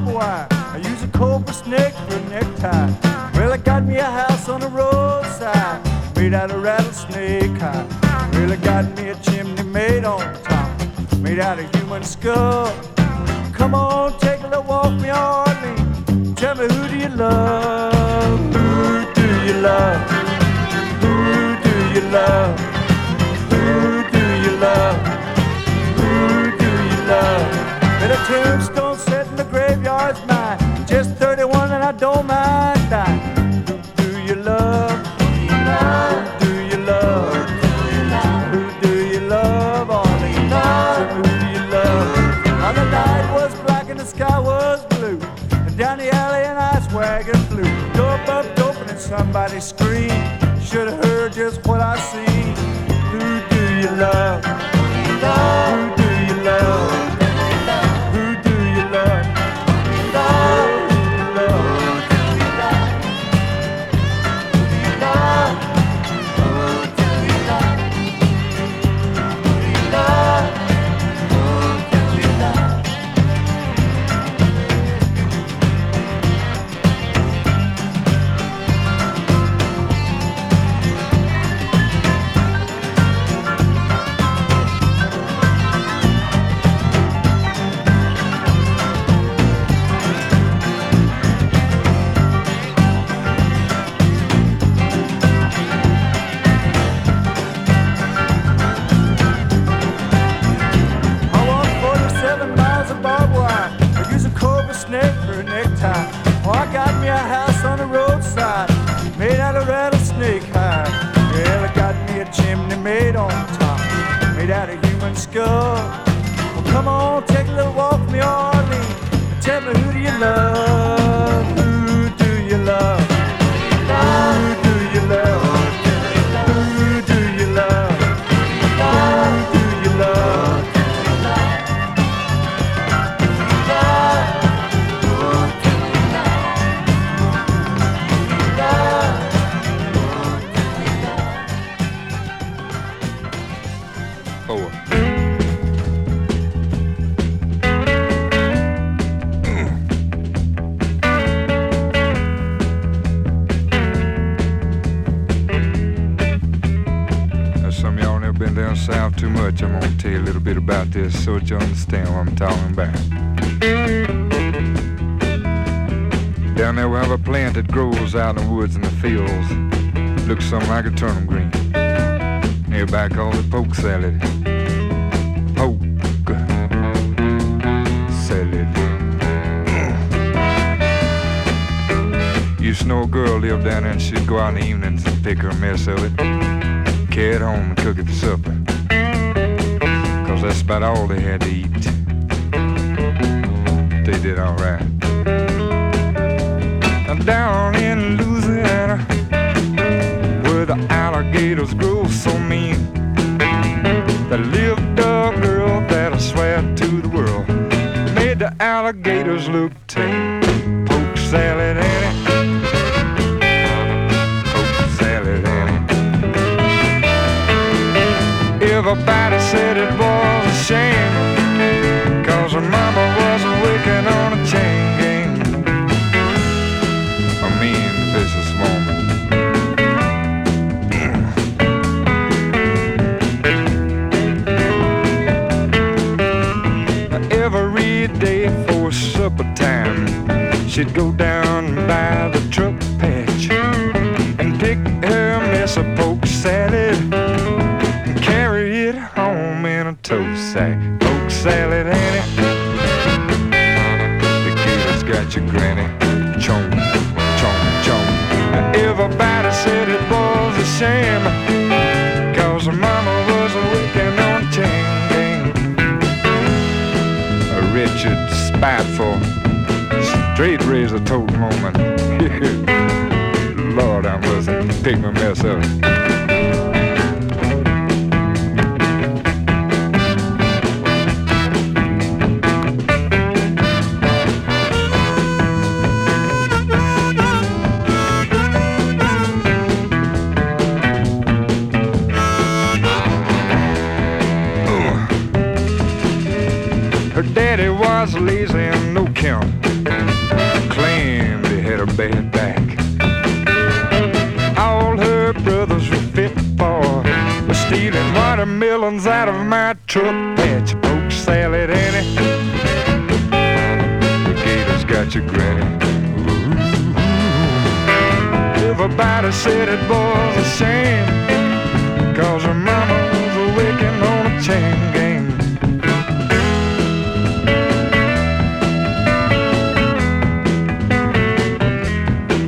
miles somebody out in the woods and the fields. Looks something like a turnip green. Nearby called it poke salad. Poke salad. Used to know a girl lived down there and she'd go out in the evenings and pick her a mess of it. Carry it home and cook it for supper. Cause that's about all they had to eat. They did alright. Down in alligators grow so mean, Poke salad, Annie. The gator's got your granny. Chomp, chomp, chomp. Everybody said it was a shame. Cause mama was working on a chain. A wretched, spiteful, straight razor toting woman. Lord, I must pick my mess up. My truck patch. Poke salad, Annie. The gator's got your granny. Ooh. Everybody said it was a shame. Cause her mama was working on a chain gang.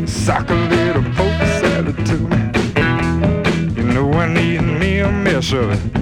Sock a little poke salad to me. You know I need me a mess of it.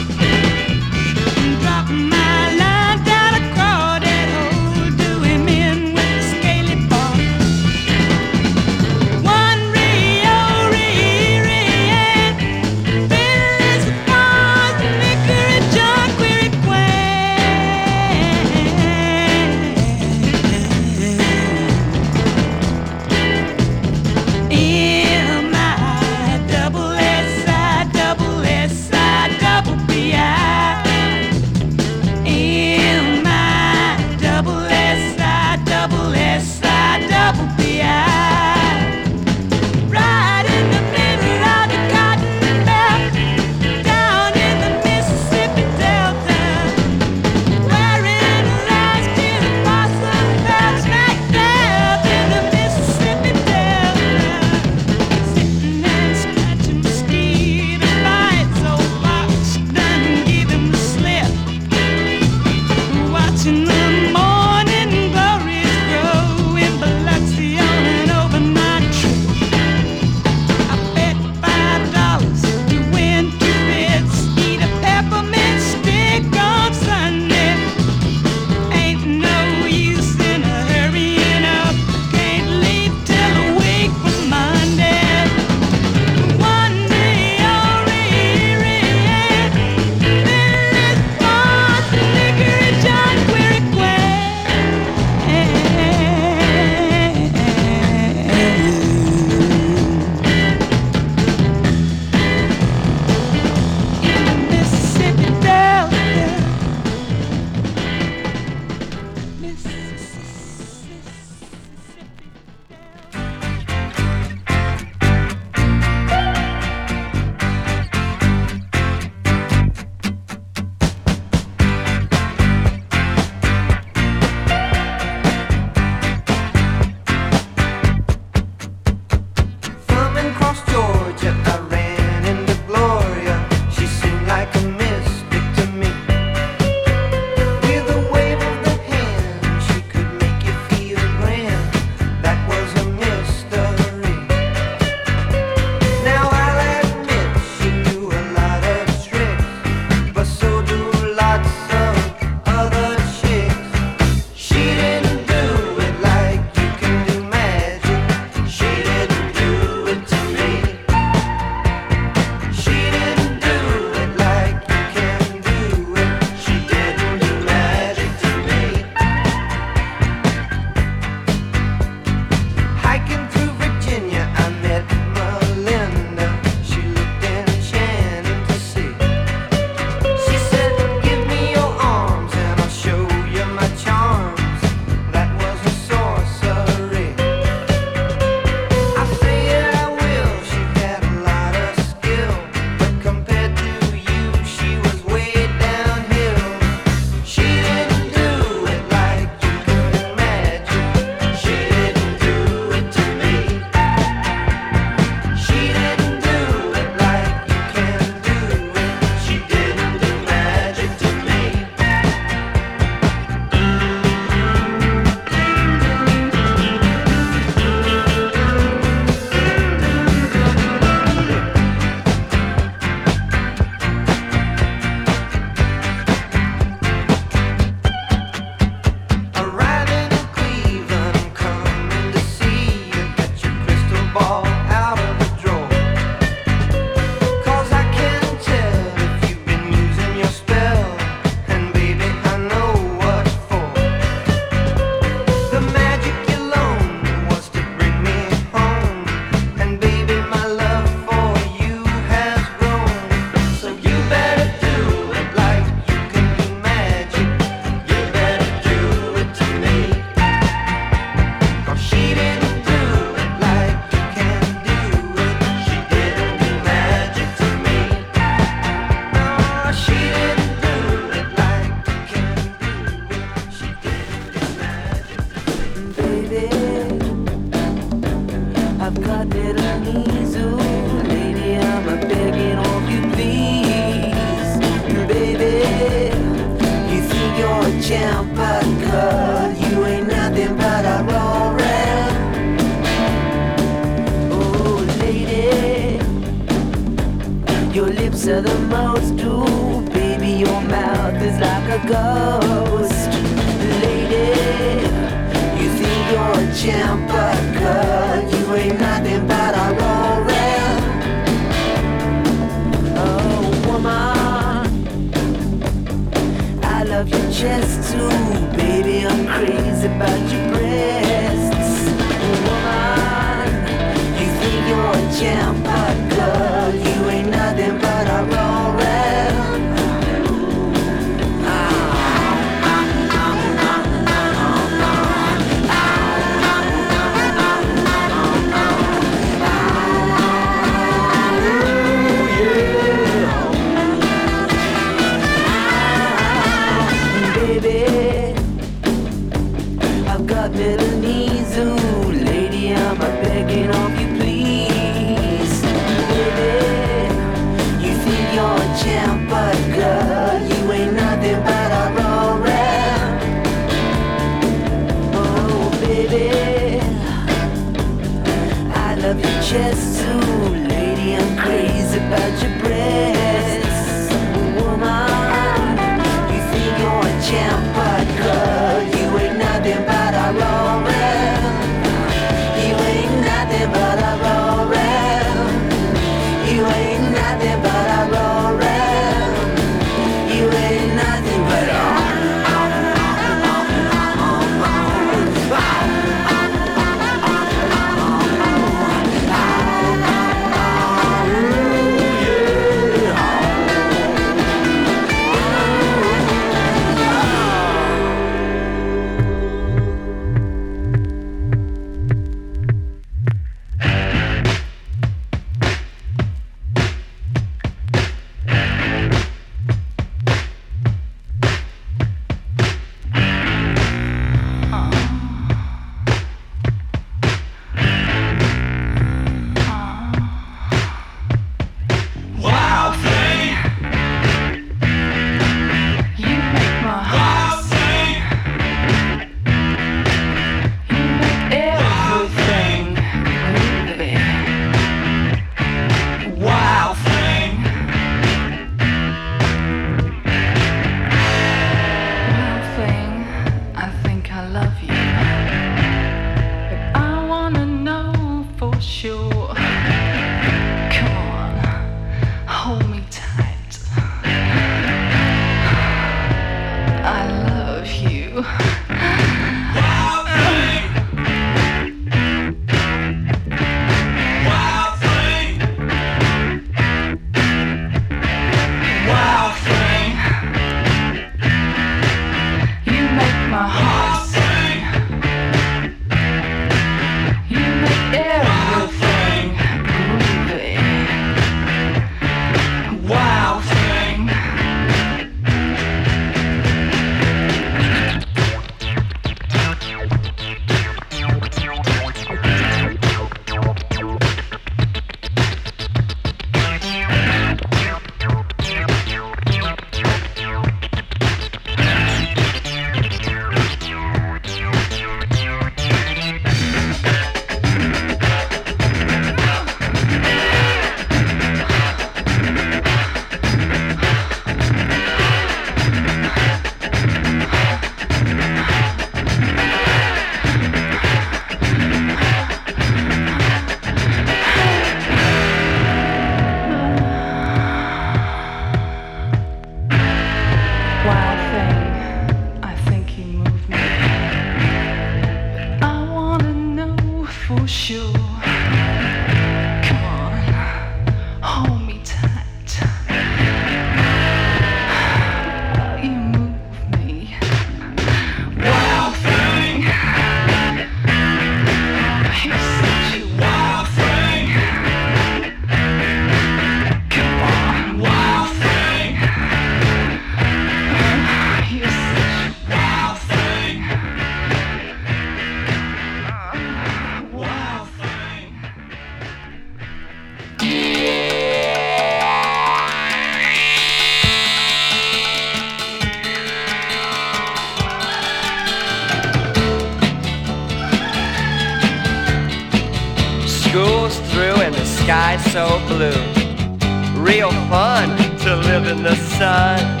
In the sun.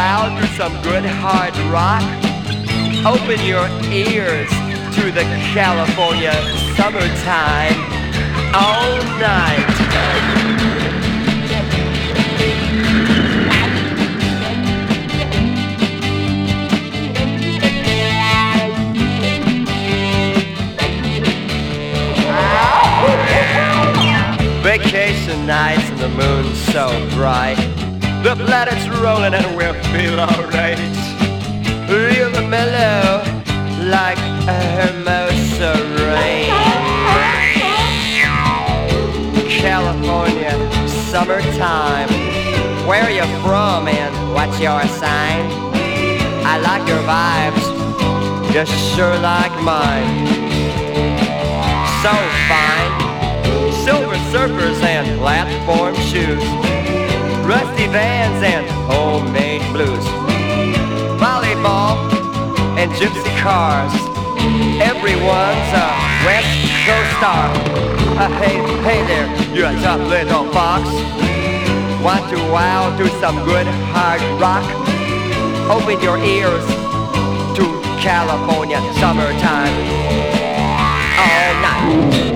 Want to some good hard rock? Open your ears to the California summertime all night. Vacation nights and the moon so bright. The planets rolling and we feel alright. Real mellow like a Hermosa rain. California, summertime. Where are you from and what's your sign? I like your vibes, just sure like mine. So fine. Silver surfers and platform shoes. Rusty vans and homemade blues. Volleyball and gypsy cars. Everyone's a West Coast star. Uh, hey, hey there, you're a tough little fox. Want to wow to some good hard rock? Open your ears to California summertime all night.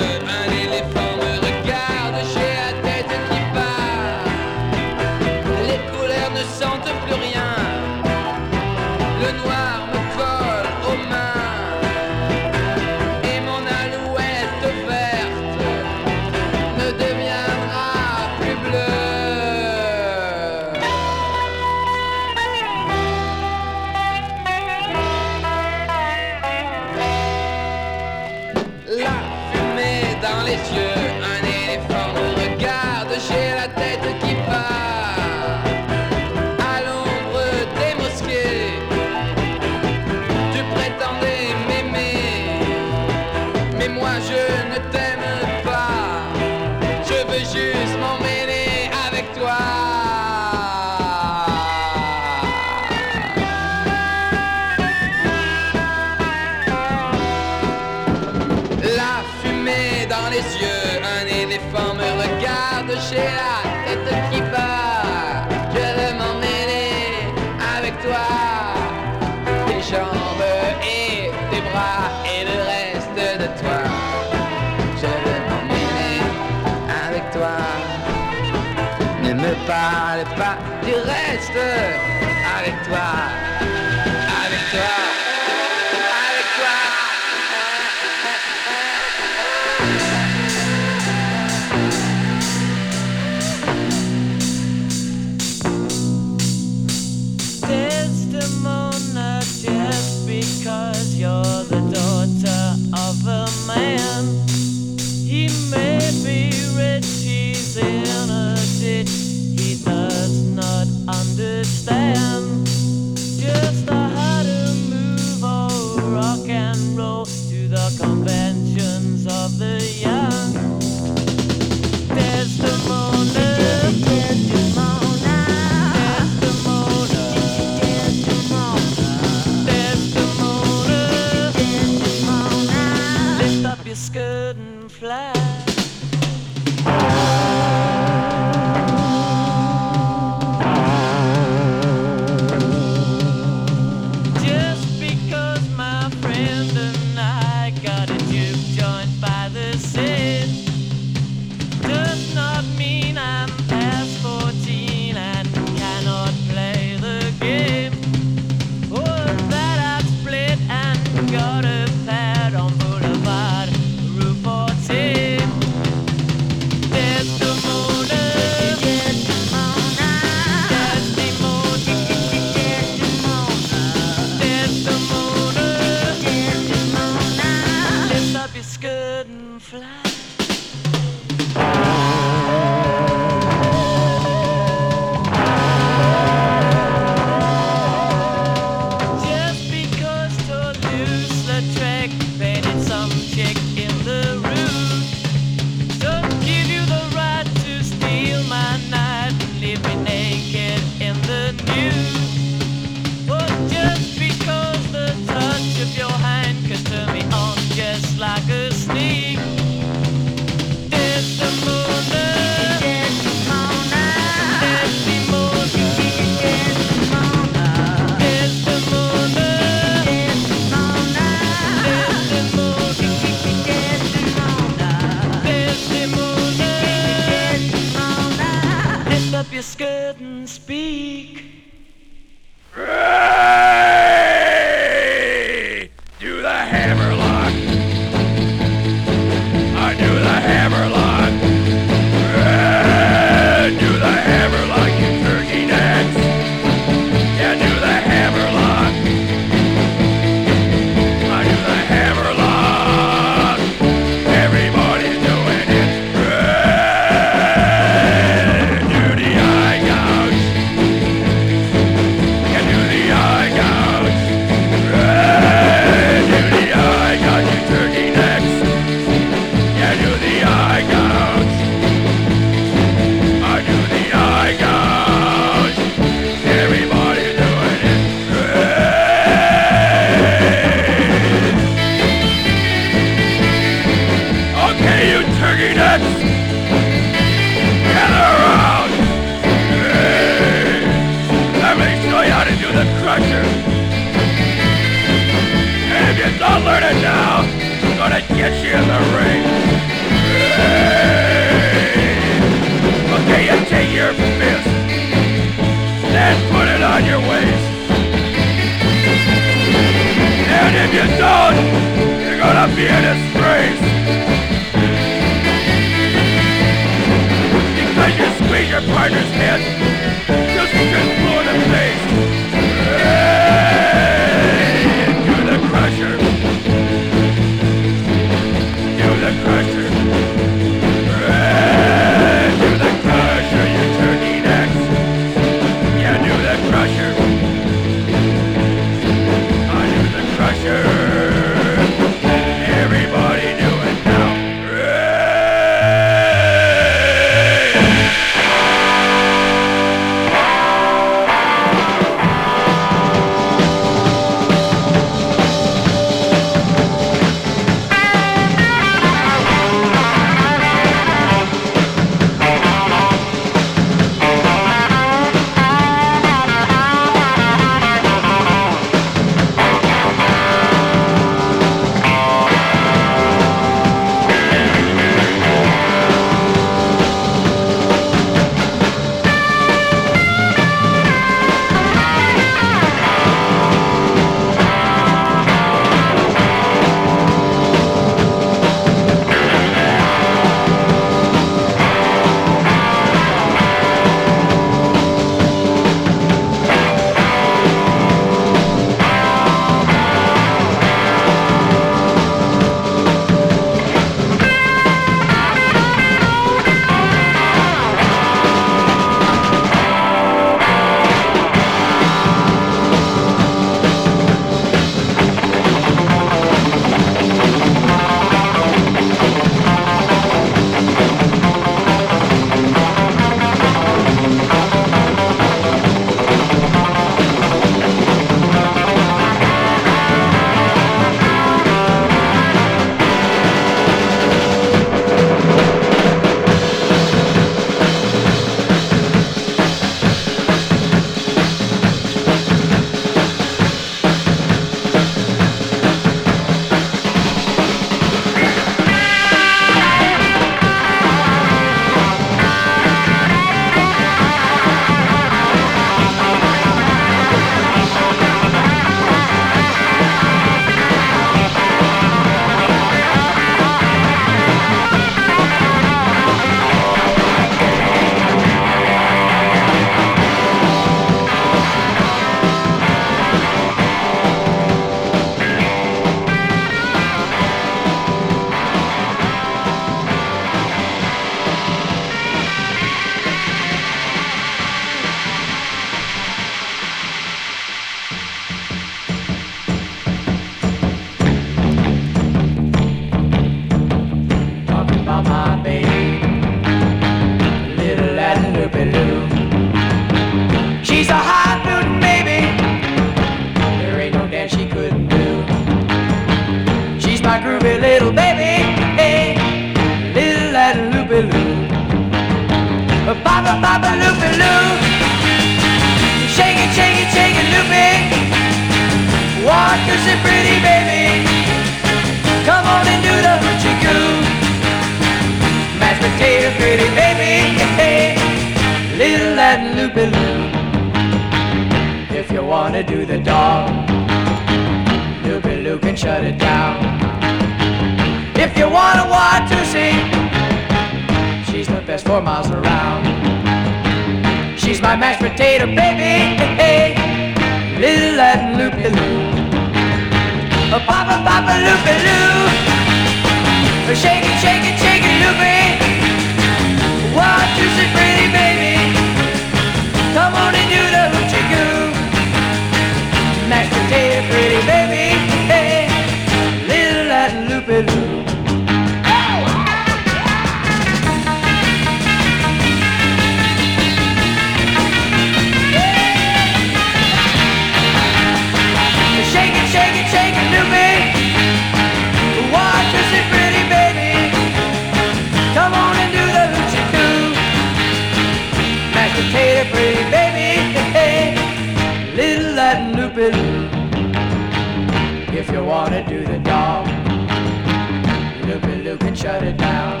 Shut it down.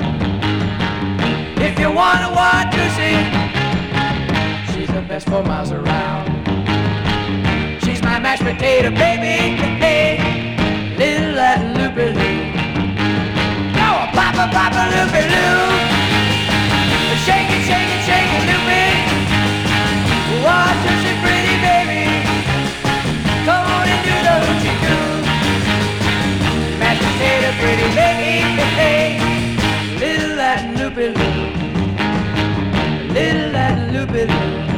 If you wanna want to see, she's the best four miles around. She's my mashed potato baby. Hey, little Latin Lupe Lu. Go a papa papa loopy loo. Shake it, shake it, shake it, loopy. Mashed potato pretty baby. Hey, little Latin Lupe Lu. Little Latin Lupe